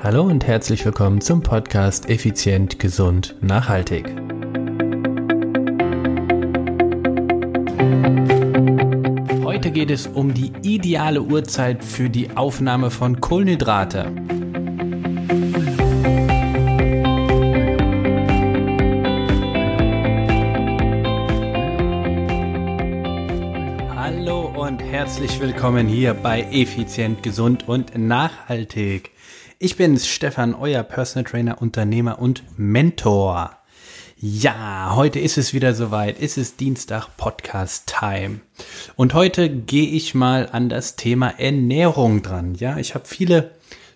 Hallo und herzlich willkommen zum Podcast Effizient, Gesund, Nachhaltig. Heute geht es um die ideale Uhrzeit für die Aufnahme von Kohlenhydrate. Hallo und herzlich willkommen hier bei Effizient, Gesund und Nachhaltig. Ich bin Stefan, euer Personal Trainer, Unternehmer und Mentor. Ja, heute ist es wieder soweit. Es ist Dienstag Podcast Time. Und heute gehe ich mal an das Thema Ernährung dran. Ja, ich habe viele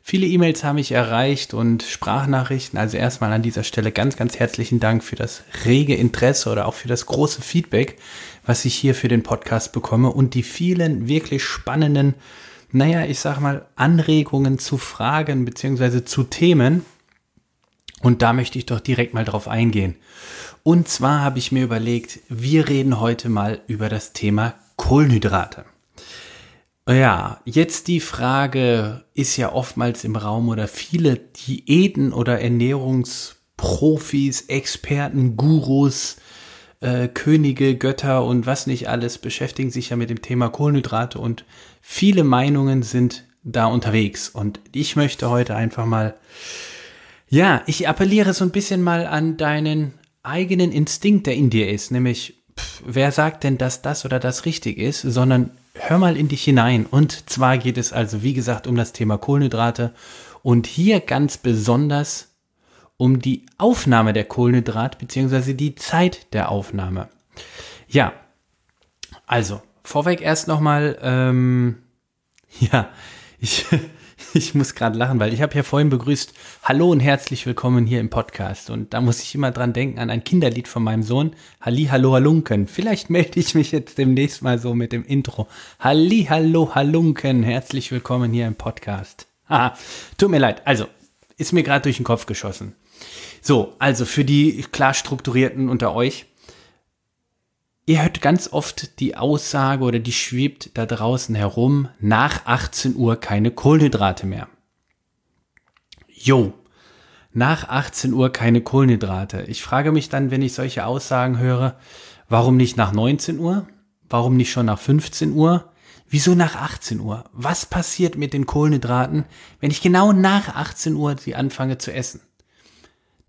Viele E-Mails haben mich erreicht und Sprachnachrichten. Also erstmal an dieser Stelle ganz, ganz herzlichen Dank für das rege Interesse oder auch für das große Feedback, was ich hier für den Podcast bekomme und die vielen wirklich spannenden naja, ich sag mal, Anregungen zu Fragen beziehungsweise zu Themen. Und da möchte ich doch direkt mal drauf eingehen. Und zwar habe ich mir überlegt, wir reden heute mal über das Thema Kohlenhydrate. Ja, jetzt die Frage ist ja oftmals im Raum oder viele Diäten oder Ernährungsprofis, Experten, Gurus, äh, Könige, Götter und was nicht alles beschäftigen sich ja mit dem Thema Kohlenhydrate und viele Meinungen sind da unterwegs. Und ich möchte heute einfach mal, ja, ich appelliere so ein bisschen mal an deinen eigenen Instinkt, der in dir ist, nämlich, pff, wer sagt denn, dass das oder das richtig ist, sondern hör mal in dich hinein. Und zwar geht es also, wie gesagt, um das Thema Kohlenhydrate und hier ganz besonders um die Aufnahme der Kohlenhydrat beziehungsweise die Zeit der Aufnahme. Ja, also vorweg erst nochmal, ähm, ja, ich, ich muss gerade lachen, weil ich habe ja vorhin begrüßt, hallo und herzlich willkommen hier im Podcast. Und da muss ich immer dran denken an ein Kinderlied von meinem Sohn, Halli, hallo, halunken. Vielleicht melde ich mich jetzt demnächst mal so mit dem Intro. Halli, hallo, halunken, herzlich willkommen hier im Podcast. Haha, tut mir leid. Also, ist mir gerade durch den Kopf geschossen. So, also für die klar strukturierten unter euch. Ihr hört ganz oft die Aussage oder die schwebt da draußen herum, nach 18 Uhr keine Kohlenhydrate mehr. Jo, nach 18 Uhr keine Kohlenhydrate. Ich frage mich dann, wenn ich solche Aussagen höre, warum nicht nach 19 Uhr? Warum nicht schon nach 15 Uhr? Wieso nach 18 Uhr? Was passiert mit den Kohlenhydraten, wenn ich genau nach 18 Uhr sie anfange zu essen?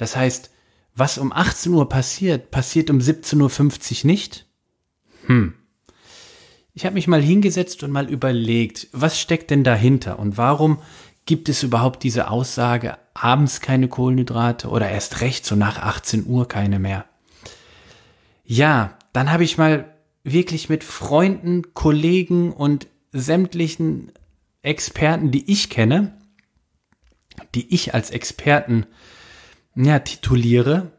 Das heißt, was um 18 Uhr passiert, passiert um 17.50 Uhr nicht? Hm. Ich habe mich mal hingesetzt und mal überlegt, was steckt denn dahinter und warum gibt es überhaupt diese Aussage, abends keine Kohlenhydrate oder erst recht so nach 18 Uhr keine mehr? Ja, dann habe ich mal wirklich mit Freunden, Kollegen und sämtlichen Experten, die ich kenne, die ich als Experten ja, tituliere,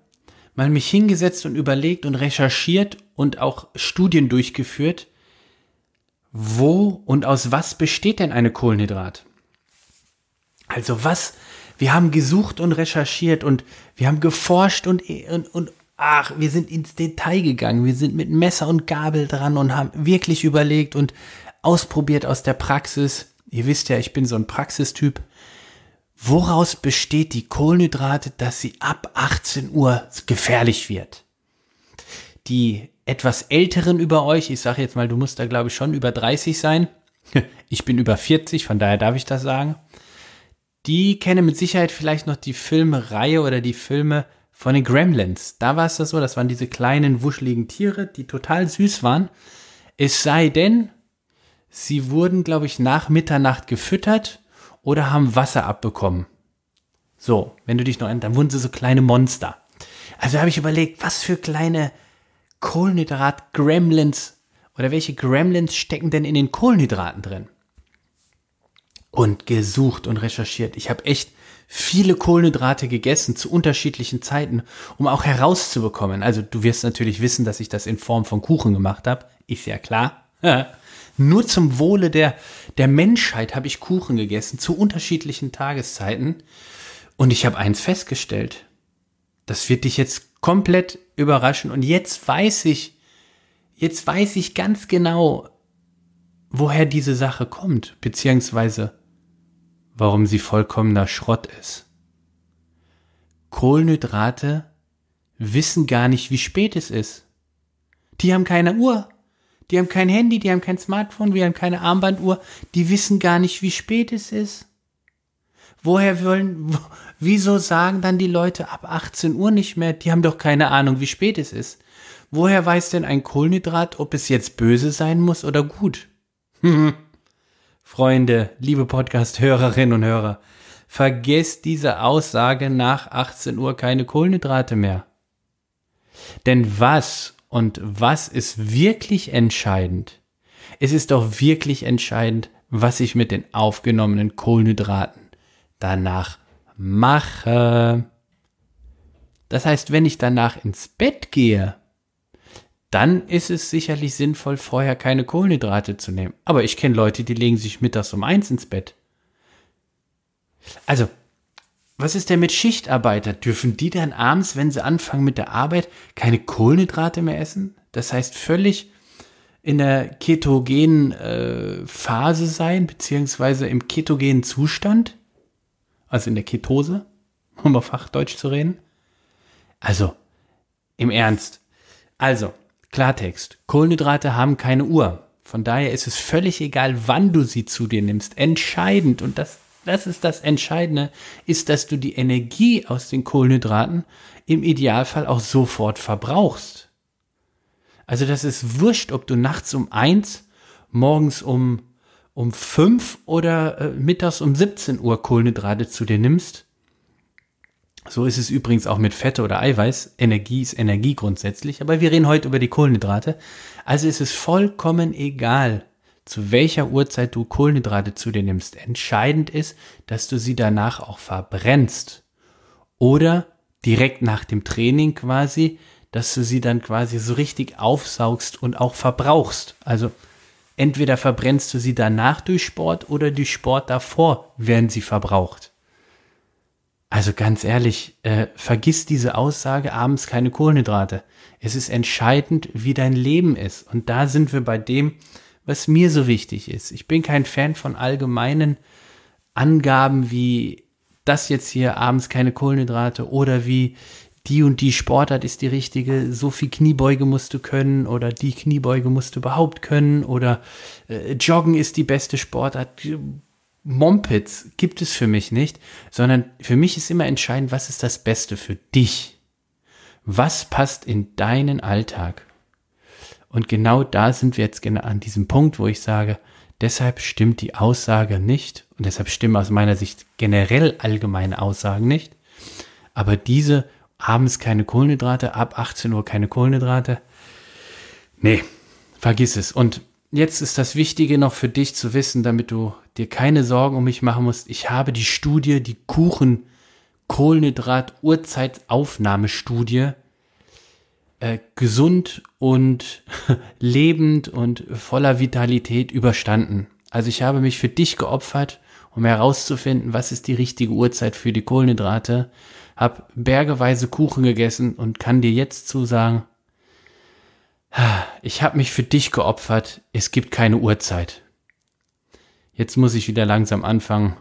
mal mich hingesetzt und überlegt und recherchiert und auch Studien durchgeführt, wo und aus was besteht denn eine Kohlenhydrat? Also was, wir haben gesucht und recherchiert und wir haben geforscht und, und, und ach, wir sind ins Detail gegangen, wir sind mit Messer und Gabel dran und haben wirklich überlegt und ausprobiert aus der Praxis. Ihr wisst ja, ich bin so ein Praxistyp. Woraus besteht die Kohlenhydrate, dass sie ab 18 Uhr gefährlich wird? Die etwas älteren über euch, ich sage jetzt mal, du musst da glaube ich schon über 30 sein. Ich bin über 40, von daher darf ich das sagen. Die kennen mit Sicherheit vielleicht noch die Filmreihe oder die Filme von den Gremlins. Da war es das so, das waren diese kleinen wuscheligen Tiere, die total süß waren. Es sei denn, sie wurden, glaube ich, nach Mitternacht gefüttert oder haben Wasser abbekommen. So, wenn du dich noch erinnerst, dann wurden sie so kleine Monster. Also habe ich überlegt, was für kleine Kohlenhydrat-Gremlins oder welche Gremlins stecken denn in den Kohlenhydraten drin? Und gesucht und recherchiert. Ich habe echt viele Kohlenhydrate gegessen zu unterschiedlichen Zeiten, um auch herauszubekommen. Also du wirst natürlich wissen, dass ich das in Form von Kuchen gemacht habe. Ist ja klar. Nur zum Wohle der, der Menschheit habe ich Kuchen gegessen zu unterschiedlichen Tageszeiten. Und ich habe eins festgestellt. Das wird dich jetzt komplett überraschen. Und jetzt weiß ich, jetzt weiß ich ganz genau, woher diese Sache kommt, beziehungsweise warum sie vollkommener Schrott ist. Kohlenhydrate wissen gar nicht, wie spät es ist. Die haben keine Uhr. Die haben kein Handy, die haben kein Smartphone, wir haben keine Armbanduhr. Die wissen gar nicht, wie spät es ist. Woher wollen, wieso sagen dann die Leute ab 18 Uhr nicht mehr? Die haben doch keine Ahnung, wie spät es ist. Woher weiß denn ein Kohlenhydrat, ob es jetzt böse sein muss oder gut? Freunde, liebe Podcast-Hörerinnen und Hörer, vergesst diese Aussage nach 18 Uhr keine Kohlenhydrate mehr. Denn was und was ist wirklich entscheidend? Es ist doch wirklich entscheidend, was ich mit den aufgenommenen Kohlenhydraten danach mache. Das heißt, wenn ich danach ins Bett gehe, dann ist es sicherlich sinnvoll, vorher keine Kohlenhydrate zu nehmen. Aber ich kenne Leute, die legen sich mittags um eins ins Bett. Also, was ist denn mit Schichtarbeiter? Dürfen die dann abends, wenn sie anfangen mit der Arbeit, keine Kohlenhydrate mehr essen? Das heißt, völlig in der ketogenen äh, Phase sein, beziehungsweise im ketogenen Zustand? Also in der Ketose, um auf Fachdeutsch zu reden? Also, im Ernst. Also, Klartext. Kohlenhydrate haben keine Uhr. Von daher ist es völlig egal, wann du sie zu dir nimmst. Entscheidend, und das, das ist das Entscheidende, ist, dass du die Energie aus den Kohlenhydraten im Idealfall auch sofort verbrauchst. Also das ist wurscht, ob du nachts um eins, morgens um, um fünf oder äh, mittags um 17 Uhr Kohlenhydrate zu dir nimmst. So ist es übrigens auch mit Fette oder Eiweiß. Energie ist Energie grundsätzlich, aber wir reden heute über die Kohlenhydrate. Also ist es vollkommen egal, zu welcher Uhrzeit du Kohlenhydrate zu dir nimmst. Entscheidend ist, dass du sie danach auch verbrennst. Oder direkt nach dem Training quasi, dass du sie dann quasi so richtig aufsaugst und auch verbrauchst. Also entweder verbrennst du sie danach durch Sport oder durch Sport davor werden sie verbraucht. Also ganz ehrlich, äh, vergiss diese Aussage, abends keine Kohlenhydrate. Es ist entscheidend, wie dein Leben ist. Und da sind wir bei dem, was mir so wichtig ist. Ich bin kein Fan von allgemeinen Angaben wie das jetzt hier abends keine Kohlenhydrate oder wie die und die Sportart ist die richtige, so viel Kniebeuge musst du können oder die Kniebeuge musst du überhaupt können oder äh, Joggen ist die beste Sportart. Mompits gibt es für mich nicht, sondern für mich ist immer entscheidend, was ist das Beste für dich? Was passt in deinen Alltag? Und genau da sind wir jetzt genau an diesem Punkt, wo ich sage, deshalb stimmt die Aussage nicht und deshalb stimmen aus meiner Sicht generell allgemeine Aussagen nicht. Aber diese abends keine Kohlenhydrate, ab 18 Uhr keine Kohlenhydrate, nee, vergiss es. Und jetzt ist das Wichtige noch für dich zu wissen, damit du dir keine Sorgen um mich machen musst. Ich habe die Studie, die Kuchen Kohlenhydrat Uhrzeitaufnahmestudie äh, gesund und lebend und voller Vitalität überstanden. Also ich habe mich für dich geopfert, um herauszufinden, was ist die richtige Uhrzeit für die Kohlenhydrate, habe bergeweise Kuchen gegessen und kann dir jetzt zusagen, ich habe mich für dich geopfert, es gibt keine Uhrzeit. Jetzt muss ich wieder langsam anfangen,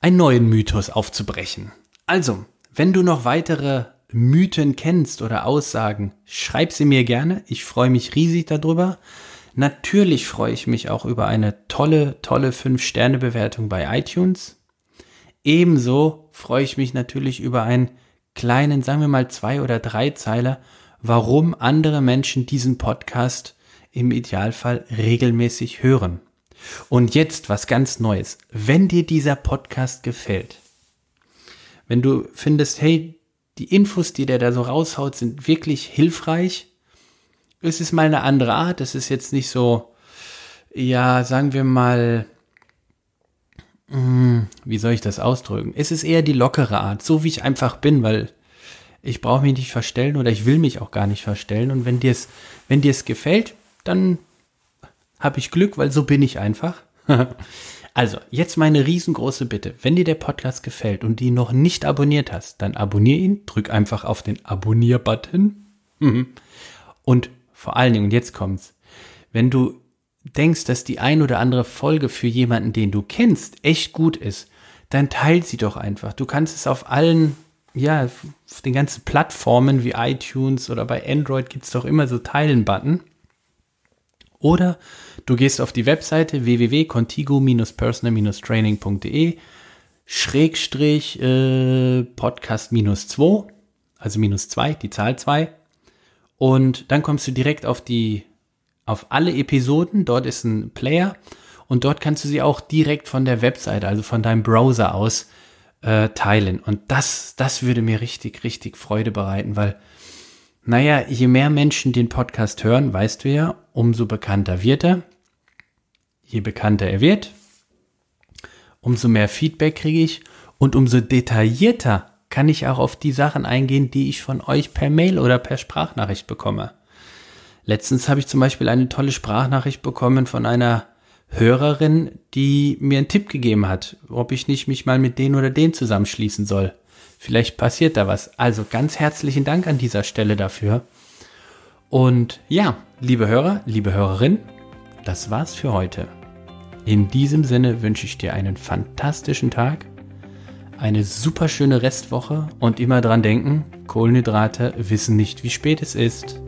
einen neuen Mythos aufzubrechen. Also, wenn du noch weitere Mythen kennst oder Aussagen, schreib sie mir gerne. Ich freue mich riesig darüber. Natürlich freue ich mich auch über eine tolle, tolle 5-Sterne-Bewertung bei iTunes. Ebenso freue ich mich natürlich über einen kleinen, sagen wir mal zwei oder drei Zeiler warum andere Menschen diesen Podcast im Idealfall regelmäßig hören. Und jetzt was ganz Neues. Wenn dir dieser Podcast gefällt, wenn du findest, hey, die Infos, die der da so raushaut, sind wirklich hilfreich, es ist mal eine andere Art. Es ist jetzt nicht so, ja, sagen wir mal, hm, wie soll ich das ausdrücken? Es ist eher die lockere Art, so wie ich einfach bin, weil ich brauche mich nicht verstellen oder ich will mich auch gar nicht verstellen. Und wenn dir es, wenn dir es gefällt, dann habe ich Glück, weil so bin ich einfach. also, jetzt meine riesengroße Bitte. Wenn dir der Podcast gefällt und ihn noch nicht abonniert hast, dann abonniere ihn, drück einfach auf den Abonnier-Button. Und vor allen Dingen, und jetzt kommt's, wenn du denkst, dass die ein oder andere Folge für jemanden, den du kennst, echt gut ist, dann teil sie doch einfach. Du kannst es auf allen, ja, auf den ganzen Plattformen wie iTunes oder bei Android gibt es doch immer so Teilen-Button. Oder du gehst auf die Webseite www.contigo-personal-training.de Schrägstrich äh, Podcast minus 2, also minus 2, die Zahl 2. Und dann kommst du direkt auf die, auf alle Episoden. Dort ist ein Player und dort kannst du sie auch direkt von der Webseite, also von deinem Browser aus äh, teilen. Und das, das würde mir richtig, richtig Freude bereiten, weil naja, je mehr Menschen den Podcast hören, weißt du ja, umso bekannter wird er. Je bekannter er wird, umso mehr Feedback kriege ich und umso detaillierter kann ich auch auf die Sachen eingehen, die ich von euch per Mail oder per Sprachnachricht bekomme. Letztens habe ich zum Beispiel eine tolle Sprachnachricht bekommen von einer Hörerin, die mir einen Tipp gegeben hat, ob ich nicht mich mal mit den oder den zusammenschließen soll. Vielleicht passiert da was. Also ganz herzlichen Dank an dieser Stelle dafür. Und ja, liebe Hörer, liebe Hörerin, das war's für heute. In diesem Sinne wünsche ich dir einen fantastischen Tag, eine super schöne Restwoche und immer dran denken, Kohlenhydrate wissen nicht, wie spät es ist.